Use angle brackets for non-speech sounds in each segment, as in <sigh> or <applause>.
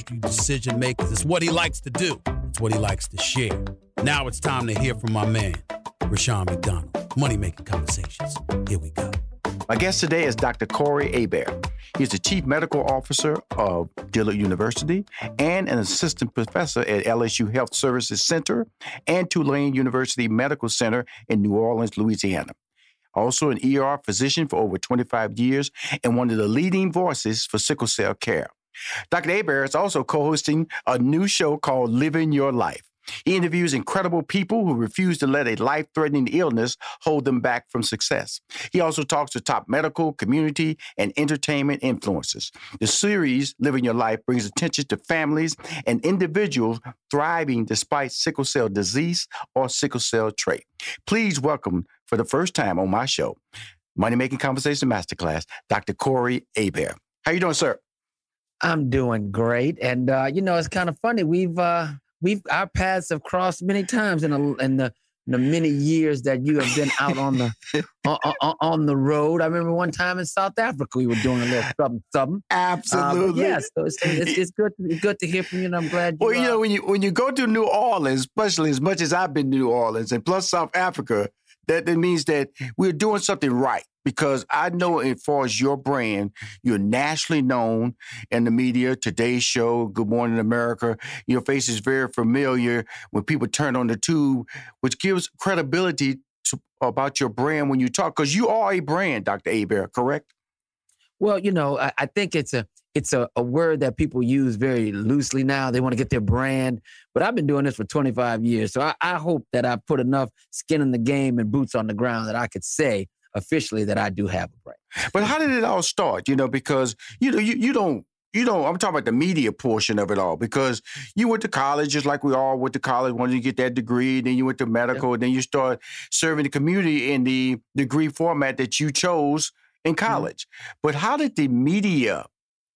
Industry decision makers. It's what he likes to do. It's what he likes to share. Now it's time to hear from my man, Rushion McDonald. Money Making Conversations. Here we go. My guest today is Dr. Corey Hebert. He's the Chief Medical Officer of Dillard University and an Assistant Professor at LSU Health Services Center and Tulane University Medical Center in New Orleans, Louisiana. Also, an ER physician for over 25 years and one of the leading voices for sickle cell care. Dr. Hebert is also co hosting a new show called Living Your Life. He interviews incredible people who refuse to let a life threatening illness hold them back from success. He also talks to top medical, community, and entertainment influencers. The series, Living Your Life, brings attention to families and individuals thriving despite sickle cell disease or sickle cell trait. Please welcome, for the first time on my show, Money Making Conversation Masterclass, Dr. Corey Hebert. How are you doing, sir? I'm doing great, and uh, you know it's kind of funny. We've uh, we've our paths have crossed many times in, a, in the in the many years that you have been out on the <laughs> on, on, on, the road. I remember one time in South Africa we were doing a little something something. Absolutely, uh, yes. So it's, it's, it's, good to, it's good to hear from you, and I'm glad. You, well, you know when you when you go to New Orleans, especially as much as I've been to New Orleans, and plus South Africa, that, that means that we're doing something right because I know as far as your brand, you're nationally known in the media, Today's Show, Good Morning America. Your face is very familiar when people turn on the tube, which gives credibility to, about your brand when you talk, because you are a brand, Dr. Hebert, correct? Well, you know, I, I think it's a it's a, a word that people use very loosely now. They want to get their brand. But I've been doing this for 25 years. So I, I hope that I put enough skin in the game and boots on the ground that I could say officially that I do have a brand. But how did it all start? You know, because you know, you, you don't you know, I'm talking about the media portion of it all because you went to college just like we all went to college, wanted to get that degree, then you went to medical, then you start serving the community in the degree format that you chose in mm-hmm. college. Mm-hmm. But how did the media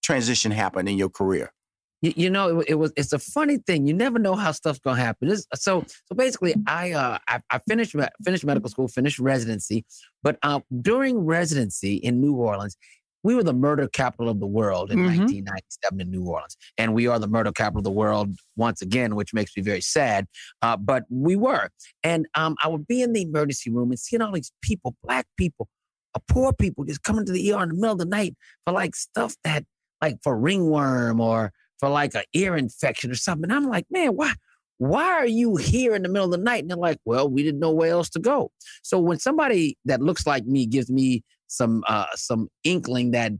transition happen in your career? You, you know, it, it, was. It's a funny thing. You never know how stuff's gonna happen. It's, so, so basically, I, uh, I, I finished finished medical school, finished residency, but uh, during residency in New Orleans, we were the murder capital of the world in mm-hmm. 1997 in New Orleans. And we are the murder capital of the world once again, which makes me very sad. Uh, but we were. And um, I would be in the emergency room and seeing all these people, black people, uh, poor people, just coming to the ER in the middle of the night for like stuff that, like for ringworm or for like an ear infection or something. And I'm like, man, why? Why are you here in the middle of the night? And they're like, well, we didn't know where else to go. So when somebody that looks like me gives me some uh, some inkling that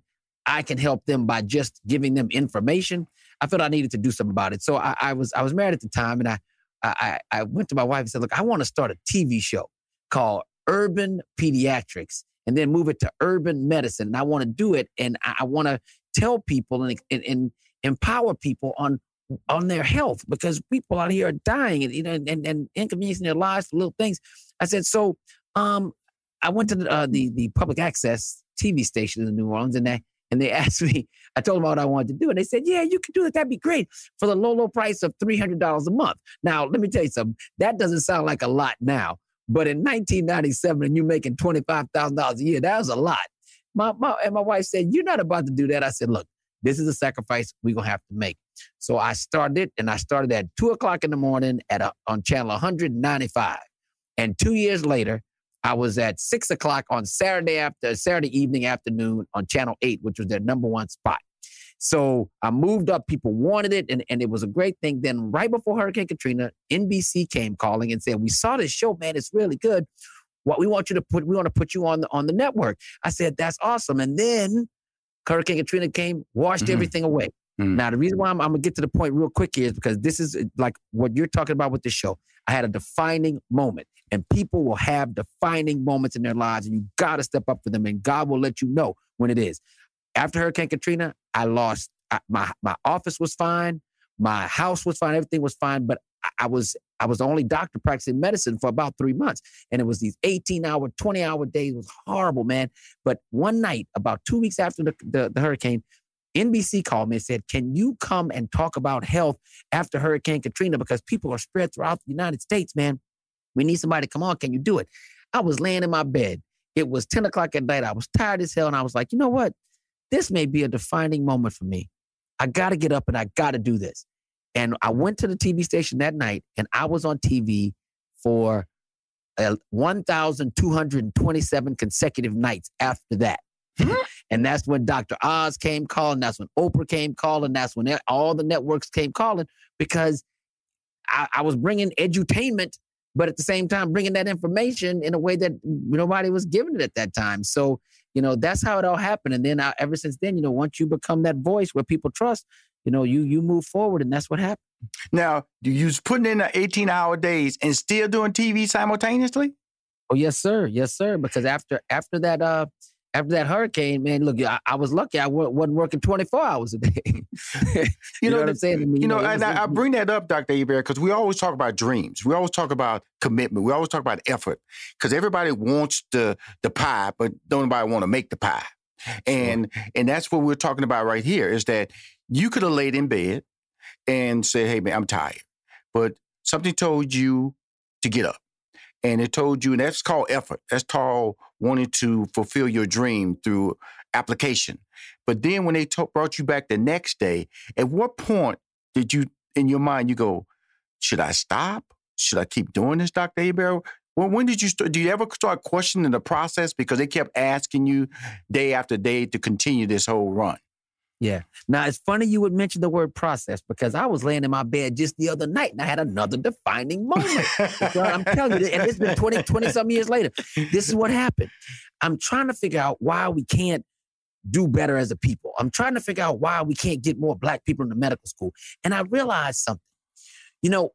I can help them by just giving them information, I felt I needed to do something about it. So I, I was I was married at the time, and I, I I went to my wife and said, look, I want to start a TV show called Urban Pediatrics, and then move it to Urban Medicine. And I want to do it, and I, I want to tell people and, and, and empower people on on their health because people out here are dying and you know and, and inconveniencing their lives for little things. I said so. Um, I went to the, uh, the, the public access TV station in New Orleans, and they and they <laughs> asked me. I told them what I wanted to do, and they said, "Yeah, you can do it. That'd be great for the low, low price of three hundred dollars a month." Now, let me tell you something. That doesn't sound like a lot now, but in 1997, and you're making twenty five thousand dollars a year, that was a lot. My, my and my wife said, "You're not about to do that." I said, "Look, this is a sacrifice we're gonna have to make." So I started, and I started at two o'clock in the morning at a, on channel 195, and two years later, I was at six o'clock on Saturday after Saturday evening afternoon on channel eight, which was their number one spot. So I moved up. People wanted it, and, and it was a great thing. Then, right before Hurricane Katrina, NBC came calling and said, "We saw this show, man. It's really good. What we want you to put, we want to put you on the on the network." I said, "That's awesome." And then Hurricane Katrina came, washed Mhm. everything away. Mhm. Now, the reason why I'm, I'm gonna get to the point real quick here is because this is like what you're talking about with the show. I had a defining moment, and people will have defining moments in their lives, and you got to step up for them, and God will let you know when it is. After Hurricane Katrina, I lost I, my my office was fine, my house was fine, everything was fine, but I, I was I was the only doctor practicing medicine for about three months, and it was these 18 hour, 20 hour days. It was horrible, man. But one night, about two weeks after the, the, the hurricane, NBC called me and said, Can you come and talk about health after Hurricane Katrina? Because people are spread throughout the United States, man. We need somebody to come on. Can you do it? I was laying in my bed. It was 10 o'clock at night. I was tired as hell. And I was like, you know what? This may be a defining moment for me. I got to get up and I got to do this. And I went to the TV station that night and I was on TV for uh, 1,227 consecutive nights after that. <laughs> and that's when Dr. Oz came calling. That's when Oprah came calling. That's when all the networks came calling because I, I was bringing edutainment, but at the same time bringing that information in a way that nobody was giving it at that time. So, you know, that's how it all happened. And then I, ever since then, you know, once you become that voice where people trust, you know, you you move forward, and that's what happened. Now, do you putting in the 18 hour days and still doing TV simultaneously? Oh yes, sir. Yes, sir. Because after after that uh after that hurricane, man, look, I, I was lucky. I wasn't working 24 hours a day. <laughs> you, know, what I'm saying? I mean, You know, and was- I, I bring that up, Dr. Hebert, because we always talk about dreams. We always talk about commitment. We always talk about effort. Because everybody wants the the pie, but don't nobody want to make the pie. And and that's what we're talking about right here is that you could have laid in bed and said, Hey man, I'm tired. But something told you to get up. And it told you, and that's called effort. That's called wanting to fulfill your dream through application. But then when they to- brought you back the next day, at what point did you, in your mind, you go, should I stop? Should I keep doing this, Dr. Hebert? Well, when did you start? Do you ever start questioning the process because they kept asking you day after day to continue this whole run? Yeah. Now it's funny you would mention the word process because I was laying in my bed just the other night and I had another defining moment. I'm telling you, and it's been 20, 20 some years later. This is what happened. I'm trying to figure out why we can't do better as a people. I'm trying to figure out why we can't get more black people into medical school. And I realized something. You know,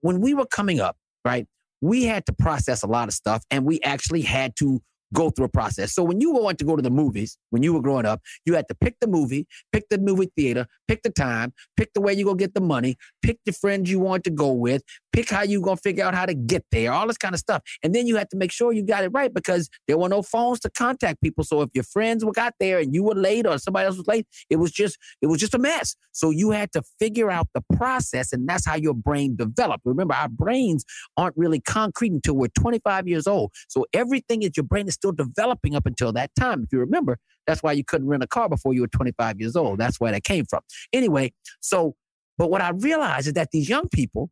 when we were coming up, right, we had to process a lot of stuff and we actually had to go through a process. So when you wanted to go to the movies, when you were growing up, you had to pick the movie, pick the movie theater, pick the time, pick the way you go get the money, pick the friends you want to go with, pick how you gonna figure out how to get there, all this kind of stuff. And then you had to make sure you got it right because there were no phones to contact people. So if your friends were got there and you were late or somebody else was late, it was just it was just a mess. So you had to figure out the process, and that's how your brain developed. Remember, our brains aren't really concrete until we're 25 years old. So everything is your brain is still developing up until that time. If you remember, that's why you couldn't rent a car before you were 25 years old. That's where that came from. Anyway, so but what I realized is that these young people,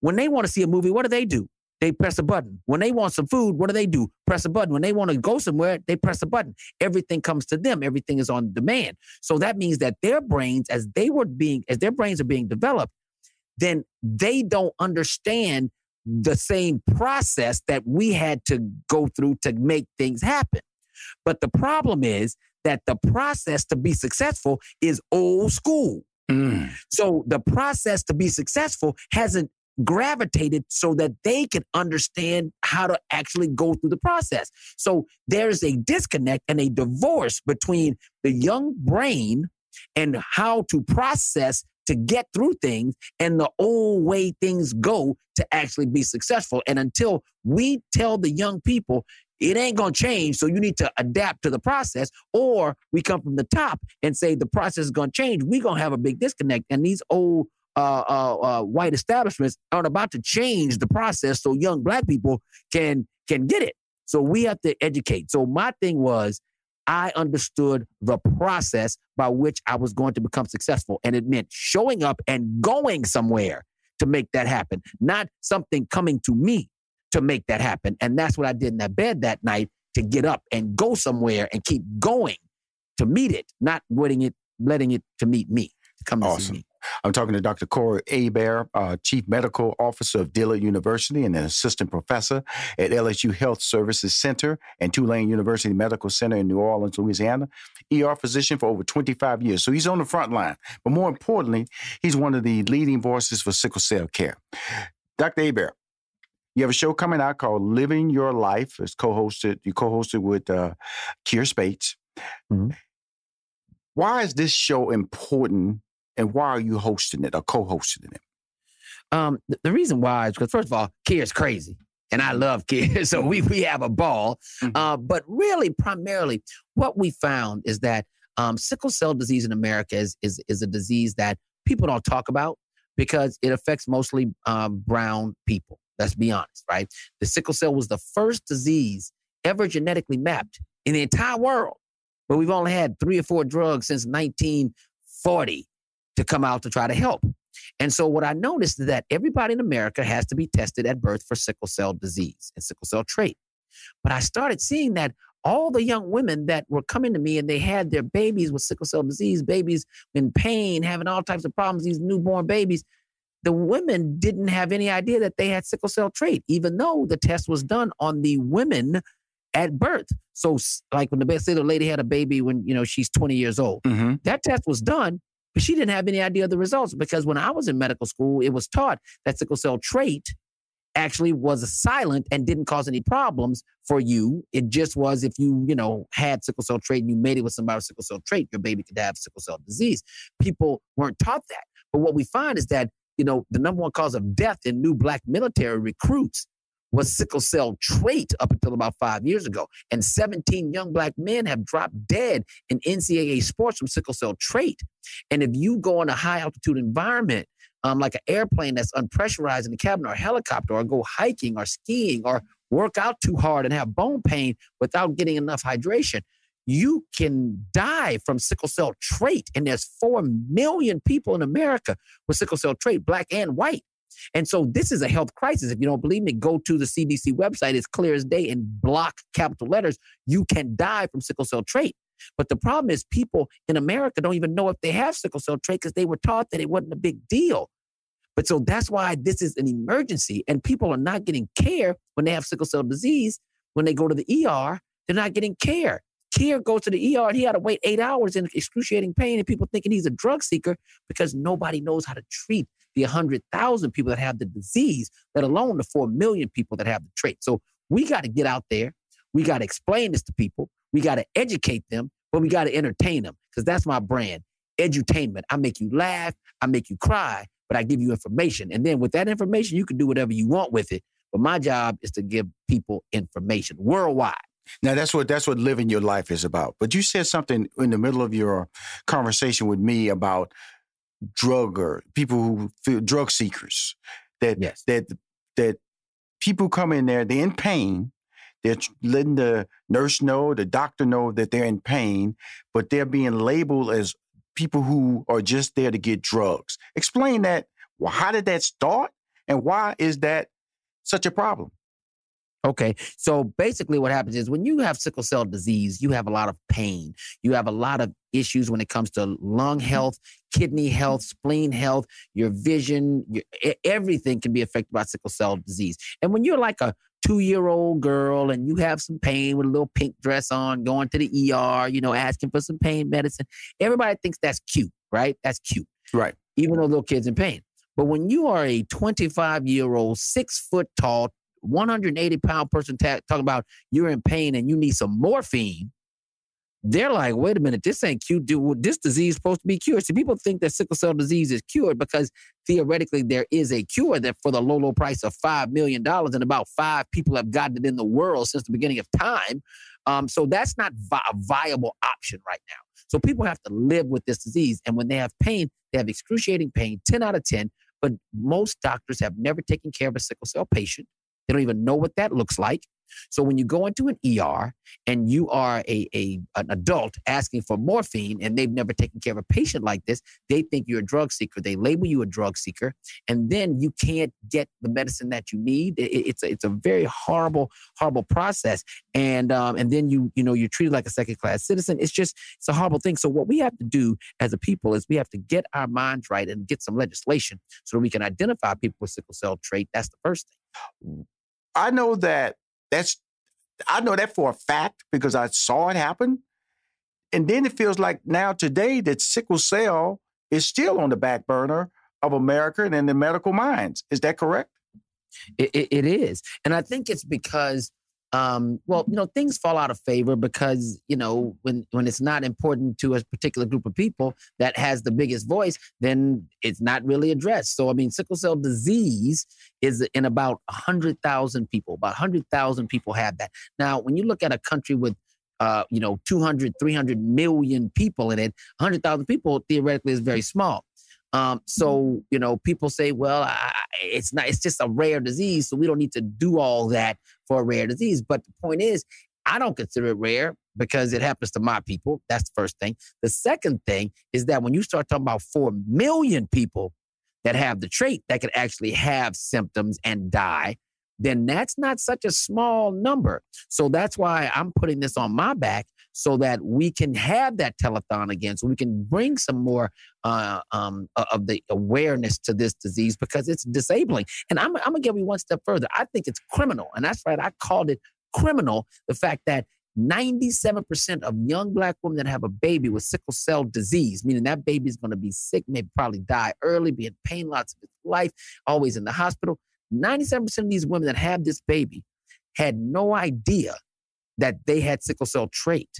when they want to see a movie, what do they do? They press a button. When they want some food, what do they do? Press a button. When they want to go somewhere, they press a button. Everything comes to them. Everything is on demand. So that means that their brains, as they were being, as their brains are being developed, then they don't understand the same process that we had to go through to make things happen. But the problem is that the process to be successful is old school. Mm. So the process to be successful hasn't gravitated so that they can understand how to actually go through the process. So there's a disconnect and a divorce between the young brain and how to process to get through things and the old way things go to actually be successful. And until we tell the young people, it ain't to change. So you need to adapt to the process. Or we come from the top and say the process is to change. We're going to have a big disconnect. And these old uh, uh, uh, white establishments aren't about to change the process so young black people can can get it. So we have to educate. So my thing was I understood the process by which I was going to become successful. And it meant showing up and going somewhere to make that happen, not something coming to me to make that happen. And that's what I did in that bed that night to get up and go somewhere and keep going to meet it, not waiting it, letting it to meet me, to come to see me. I'm talking to Dr. Corey Hebert, uh, Chief Medical Officer of Dillard University and an Assistant Professor at LSU Health Services Center and Tulane University Medical Center in New Orleans, Louisiana. ER physician for over 25 years. So he's on the front line. But more importantly, he's one of the leading voices for sickle cell care. Dr. Hebert, you have a show coming out called Living Your Life. It's co-hosted, you co-hosted with uh, Kier Spates. Mhm. Why is this show important and why are you hosting it or co-hosting it? Um, the, the reason why is because first of all, Kier's crazy. And I love Kier. <laughs> So we we have a ball. Mhm. Uh, but really, primarily, what we found is that um, sickle cell disease in America is, is, is a disease that people don't talk about because it affects mostly um, brown people. Let's be honest, right? The sickle cell was the first disease ever genetically mapped in the entire world. But we've only had three or four drugs since 1940 to come out to try to help. And so what I noticed is that everybody in America has to be tested at birth for sickle cell disease and sickle cell trait. But I started seeing that all the young women that were coming to me and they had their babies with sickle cell disease, babies in pain, having all types of problems, these newborn babies, the women didn't have any idea that they had sickle cell trait, even though the test was done on the women at birth. So, like when the say the lady had a baby when you know she's 20 years old, Mm-hmm. that test was done, but she didn't have any idea of the results because when I was in medical school, it was taught that sickle cell trait actually was silent and didn't cause any problems for you. It just was if you, you know, had sickle cell trait and you made it with somebody with sickle cell trait, your baby could have sickle cell disease. People weren't taught that. But what we find is that, you know, the number one cause of death in new black military recruits was sickle cell trait up until about five years ago. And 17 young black men have dropped dead in NCAA sports from sickle cell trait. And if you go in a high altitude environment, um, like an airplane that's unpressurized in the cabin or a helicopter, or go hiking or skiing or work out too hard and have bone pain without getting enough hydration, you can die from sickle cell trait. And there's 4 million people in America with sickle cell trait, black and white. And so this is a health crisis. If you don't believe me, go to the CDC website. It's clear as day in block capital letters. You can die from sickle cell trait. But the problem is people in America don't even know if they have sickle cell trait because they were taught that it wasn't a big deal. But so that's why this is an emergency. And people are not getting care when they have sickle cell disease. When they go to the ER, they're not getting care. Kier goes to the ER and he had to wait eight hours in excruciating pain, and people thinking he's a drug seeker because nobody knows how to treat the 100,000 people that have the disease, let alone the 4 million people that have the trait. So we got to get out there. We got to explain this to people. We got to educate them, but we got to entertain them because that's my brand edutainment. I make you laugh, I make you cry, but I give you information. And then with that information, you can do whatever you want with it. But my job is to give people information worldwide. Now that's what that's what living your life is about. But you said something in the middle of your conversation with me about drugger people who feel drug seekers that Yes. that that people come in there they're in pain they're letting the nurse know the doctor know that they're in pain but they're being labeled as people who are just there to get drugs. Explain that. Well, how did that start and why is that such a problem Okay. So basically, what happens is when you have sickle cell disease, you have a lot of pain. You have a lot of issues when it comes to lung health, kidney health, spleen health, your vision, your, everything can be affected by sickle cell disease. And when you're like a two year old girl and you have some pain with a little pink dress on, going to the ER, you know, asking for some pain medicine, everybody thinks that's cute, right? That's cute right even though little kids in pain. But when you are a 25 year old, six foot tall, 180 pound person ta- talking about you're in pain and you need some morphine, they're like, wait a minute, this ain't cute. Dude, this disease is supposed to be cured. See, people think that sickle cell disease is cured because theoretically there is a cure that for the low, low price of $5 million and about five people have gotten it in the world since the beginning of time. Um, so that's not vi- a viable option right now. So people have to live with this disease. And when they have pain, they have excruciating pain, 10 out of 10. But most doctors have never taken care of a sickle cell patient. They don't even know what that looks like. So when you go into an ER and you are a, a an adult asking for morphine and they've never taken care of a patient like this, they think you're a drug seeker. They label you a drug seeker, and then you can't get the medicine that you need. It, it's a, it's a very horrible horrible process, and um, and then you you know you're treated like a second class citizen. It's just it's a horrible thing. So what we have to do as a people is we have to get our minds right and get some legislation so that we can identify people with sickle cell trait. That's the first thing. I know that that's I know that for a fact because I saw it happen. And then it feels like now today that sickle cell is still on the back burner of America and in the medical minds. Is that correct? It, it, it is. And I think it's because um, well, you know, things fall out of favor because you know when when it's not important to a particular group of people that has the biggest voice, then it's not really addressed. So, I mean, sickle cell disease is in about hundred thousand people. About hundred thousand people have that. Now, when you look at a country with uh, you know, 200, 300 million people in it, 100,000 people theoretically is very small. Um, so, you know, people say, well, I, it's not, it's just a rare disease. So we don't need to do all that for a rare disease. But the point is, I don't consider it rare because it happens to my people. That's the first thing. The second thing is that when you start talking about 4 million people that have the trait that could actually have symptoms and die, then that's not such a small number. So that's why I'm putting this on my back so that we can have that telethon again, so we can bring some more uh, um, of the awareness to this disease because it's disabling. And I'm, I'm gonna give you one step further. I think it's criminal, and that's right. I called it criminal. The fact that 97% of young black women that have a baby with sickle cell disease, meaning that baby is going to be sick, maybe probably die early, be in pain lots of its life, always in the hospital. 97% of these women that have this baby had no idea that they had sickle cell trait,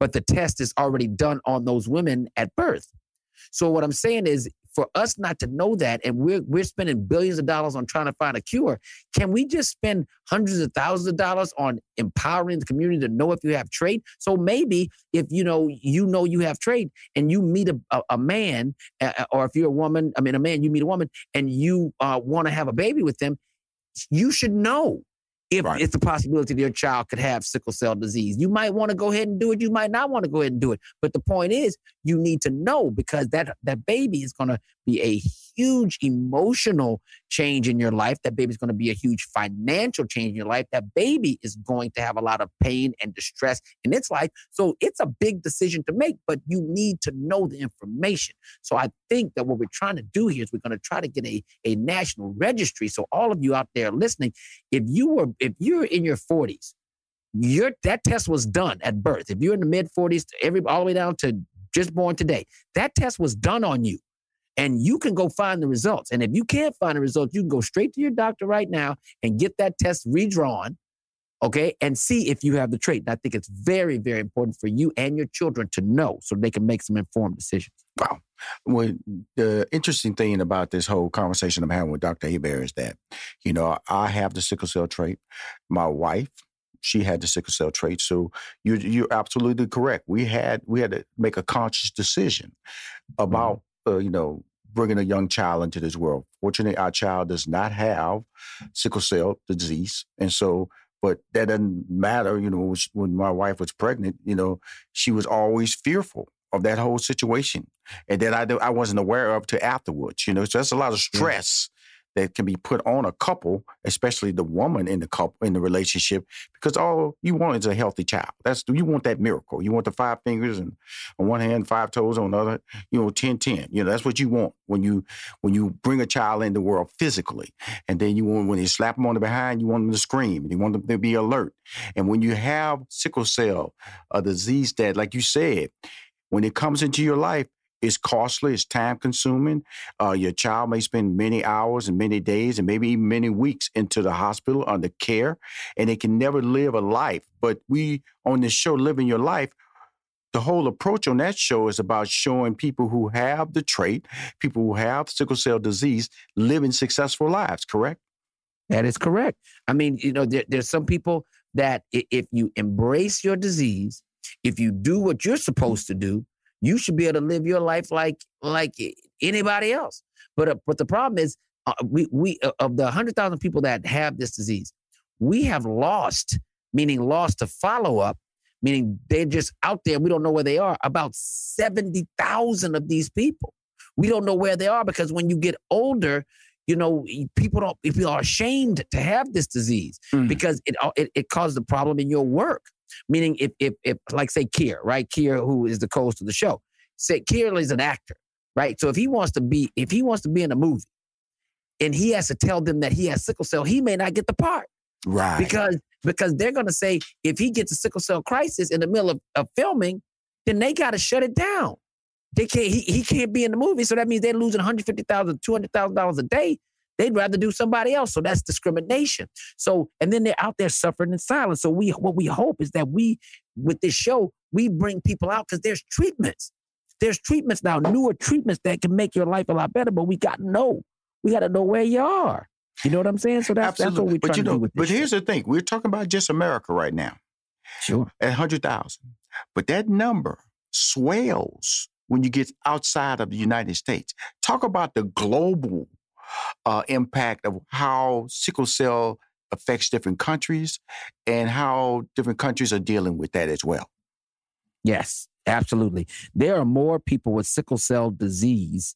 but the test is already done on those women at birth. So what I'm saying is for us not to know that and we're we're spending billions of dollars on trying to find a cure, can we just spend hundreds of thousands of dollars on empowering the community to know if you have trait? So maybe if you know you know you have trait and you meet a, a, a man uh, or if you're a woman, I mean a man, you meet a woman and you uh, want to have a baby with them, you should know if right. it's a possibility that your child could have sickle cell disease. You might want to go ahead and do it. You might not want to go ahead and do it. But the point is, you need to know because that that baby is going to be a huge emotional change in your life. That baby is going to be a huge financial change in your life. That baby is going to have a lot of pain and distress in its life. So it's a big decision to make, but you need to know the information. So I think that what we're trying to do here is we're going to try to get a, a national registry. So all of you out there listening, if you were if you're in your 40s, your that test was done at birth. If you're in the mid 40s, every all the way down to just born today, that test was done on you and you can go find the results. And if you can't find the results, you can go straight to your doctor right now and get that test redrawn, okay, and see if you have the trait. And I think it's very, very important for you and your children to know so they can make some informed decisions. Wow. Well, the interesting thing about this whole conversation I'm having with Dr. Hebert is that, you know, I have the sickle cell trait. My wife, she had the sickle cell trait. So you're you're absolutely correct. We had we had to make a conscious decision about uh, you know bringing a young child into this world. Fortunately, our child does not have sickle cell disease. And so, but that doesn't matter. You know, when my wife was pregnant, you know, she was always fearful of that whole situation. And that I, I wasn't aware of to afterwards, you know, so that's a lot of stress that can be put on a couple, especially the woman in the couple in the relationship, because all you want is a healthy child. That's you want that miracle. You want the five fingers and on one hand, five toes on the other, you know, 10 10. You know, that's what you want when you when you bring a child in the world physically. And then you want when you slap them on the behind, you want them to scream and you want them to be alert. And when you have sickle cell, a disease that, like you said, when it comes into your life, it's costly, it's time consuming. Uh, your child may spend many hours and many days and maybe even many weeks into the hospital under care, and they can never live a life. But we on this show, Living Your Life, the whole approach on that show is about showing people who have the trait, people who have sickle cell disease, living successful lives, correct? That is correct. I mean, you know, there, there's some people that if you embrace your disease, if you do what you're supposed to do, you should be able to live your life like like anybody else. But uh, but the problem is, uh, we we uh, of the hundred thousand people that have this disease, we have lost, meaning lost to follow up, meaning they're just out there. We don't know where they are. About seventy thousand of these people, we don't know where they are because when you get older, you know, people don't people are ashamed to have this disease Mm. because it, uh, it it causes a problem in your work. Meaning, if if if like say Kier, right? Kier, who is the co-host of the show, say Kier is an actor, right? So if he wants to be if he wants to be in a movie, and he has to tell them that he has sickle cell, he may not get the part Right. because because they're going to say if he gets a sickle cell crisis in the middle of, of filming, then they got to shut it down. They can't. He, he can't be in the movie, so that means they're losing one hundred fifty thousand, two hundred thousand dollars a day. They'd rather do somebody else. So that's discrimination. So and then they're out there suffering in silence. So we what we hope is that we with this show we bring people out because there's treatments. There's treatments now, newer treatments that can make your life a lot better. But we got to know. We got to know where you are. You know what I'm saying? So that's that's what we're but trying you to know, do with but here's the thing: we're talking about just America right now Sure. at hundred thousand, but that number swells when you get outside of the United States. Talk about the global uh, impact of how sickle cell affects different countries and how different countries are dealing with that as well. Yes, absolutely. There are more people with sickle cell disease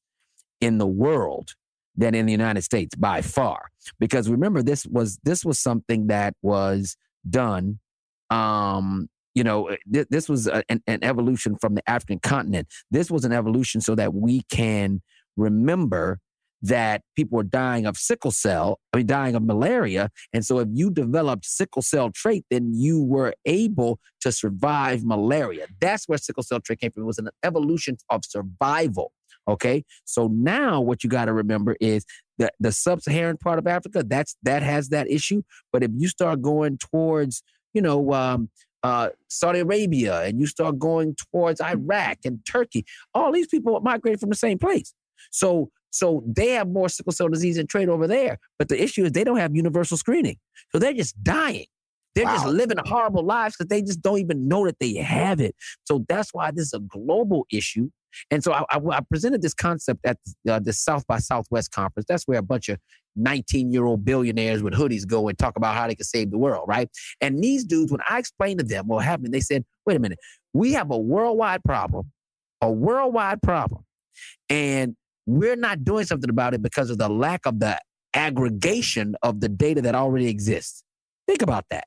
in the world than in the United States by far. Because remember, this was this was something that was done. Um, you know, uh, th- this was a- an, an evolution from the African continent. This was an evolution so that we can remember that people were dying of sickle cell, I mean, dying of malaria. And so if you developed sickle cell trait, then you were able to survive malaria. That's where sickle cell trait came from. It was an evolution of survival. Okay. So now what you got to remember is that the sub-Saharan part of Africa, that's that has that issue. But if you start going towards, you know, um, uh, Saudi Arabia and you start going towards Iraq and Turkey, all these people migrated from the same place. So so they have more sickle cell disease and trait over there. But the issue is they don't have universal screening. So they're just dying. They're just Wow. living horrible lives because they just don't even know that they have it. So that's why this is a global issue. And so I, I, I presented this concept at uh, the South by Southwest conference. That's where a bunch of 19 year old billionaires with hoodies go and talk about how they can save the world, right? And these dudes, when I explained to them what happened, they said, wait a minute, we have a worldwide problem, a worldwide problem. And we're not doing something about it because of the lack of the aggregation of the data that already exists. Think about that.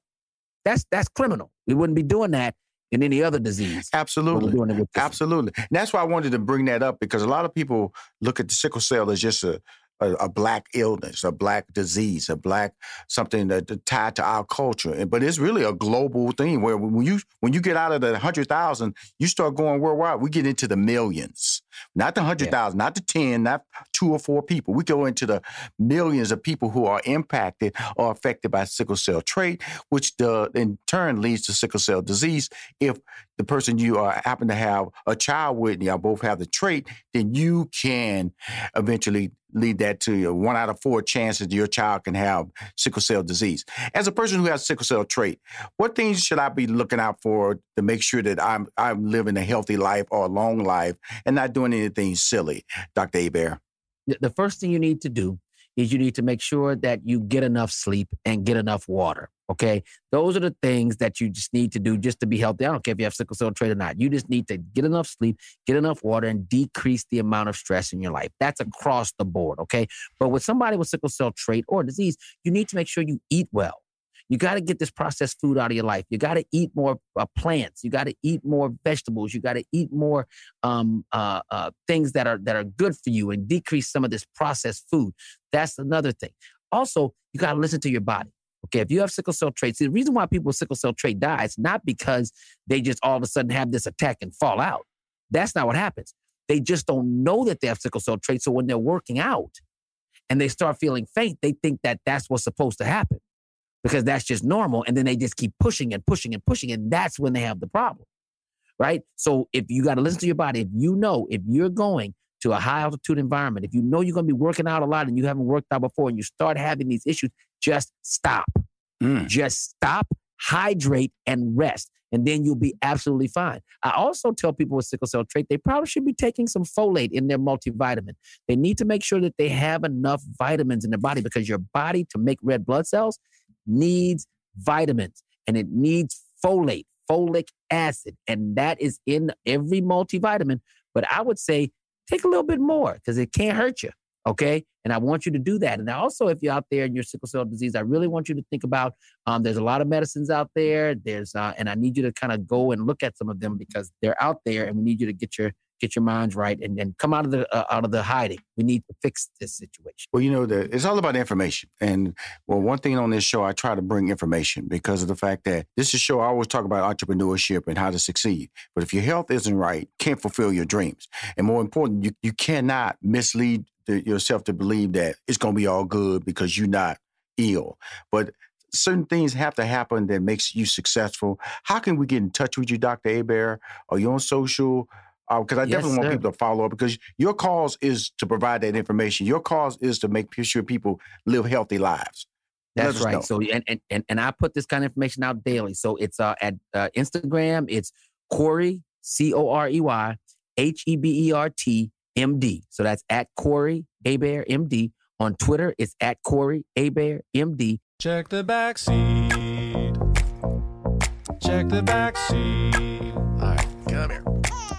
That's that's criminal. We wouldn't be doing that in any other disease. Absolutely. doing it with. Absolutely. And that's why I wanted to bring that up because a lot of people look at the sickle cell as just a, a, a black illness, a black disease, a black something that that tied to our culture. But it's really a global thing where when you when you get out of the hundred thousand, you start going worldwide. We get into the millions, not the hundred thousand, not the ten, not two or four people. We go into the millions of people who are impacted or affected by sickle cell trait, which the, in turn leads to sickle cell disease. If the person you are happen to have a child with, and y'all both have the trait, then you can eventually lead that to one out of four chances your child can have sickle cell disease. As a person who has sickle cell trait, what things should I be looking out for to make sure that I'm I'm living a healthy life or a long life and not doing anything silly, Dr. The the first thing you need to do is you need to make sure that you get enough sleep and get enough water. Okay. Those are the things that you just need to do just to be healthy. I don't care if you have sickle cell trait or not. You just need to get enough sleep, get enough water, and decrease the amount of stress in your life. That's across the board. Okay. But with somebody with sickle cell trait or disease, you need to make sure you eat well. You got to get this processed food out of your life. You got to eat more uh, plants. You got to eat more vegetables. You got to eat more um, uh, uh, things that are that are good for you and decrease some of this processed food. That's another thing. Also, you got to listen to your body. Okay, if you have sickle cell trait, see the reason why people with sickle cell trait die is not because they just all of a sudden have this attack and fall out. That's not what happens. They just don't know that they have sickle cell trait. So when they're working out and they start feeling faint, they think that that's what's supposed to happen because that's just normal. And then they just keep pushing and pushing and pushing, and that's when they have the problem. right? So if you got to listen to your body, if you know if you're going to a high altitude environment, if you know you're going to be working out a lot and you haven't worked out before and you start having these issues, just stop. Mm. Just stop, hydrate, and rest. And then you'll be absolutely fine. I also tell people with sickle cell trait, they probably should be taking some folate in their multivitamin. They need to make sure that they have enough vitamins in their body because your body, to make red blood cells, needs vitamins and it needs folate, folic acid. And that is in every multivitamin. But I would say take a little bit more because it can't hurt you. Okay. And I want you to do that. And also, if you're out there and you're sickle cell disease, I really want you to think about um, there's a lot of medicines out there. There's, uh, and I need you to kind of go and look at some of them because they're out there and we need you to get your, get your minds right and then come out of the, uh, out of the hiding. We need to fix this situation. Well, you know, the, it's all about information. And well, one thing on this show, I try to bring information because of the fact that this is a show I always talk about entrepreneurship and how to succeed. But if your health isn't right, can't fulfill your dreams. And more important, you, you cannot mislead the, yourself to believe that it's going to be all good because you're not ill. But certain things have to happen that makes you successful. How can we get in touch with you, Dr. Hebert? Are you on social? Because I Yes, definitely want sir. people to follow up because your cause is to provide that information. Your cause is to make sure people live healthy lives. That's us right. know. So and, and and and I put this kind of information out daily. So it's uh at uh, Instagram, it's Corey C O R E Y H E B E R T M D. So that's at Corey Hebert M D. On Twitter, it's at Corey Hebert M D. Check the back seat. Check the back seat. All right, come here.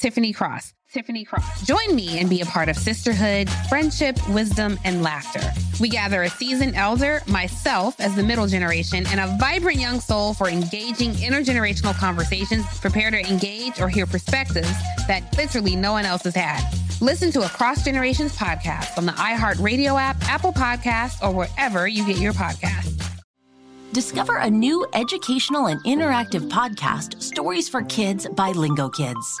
Tiffany Cross. Tiffany Cross. Join me and be a part of sisterhood, friendship, wisdom, and laughter. We gather a seasoned elder, myself as the middle generation, and a vibrant young soul for engaging intergenerational conversations. Prepare to engage or hear perspectives that literally no one else has had. Listen to Across Generations podcast on the iHeartRadio app, Apple Podcasts, or wherever you get your podcasts. Discover a new educational and interactive podcast, Stories for Kids by Lingo Kids.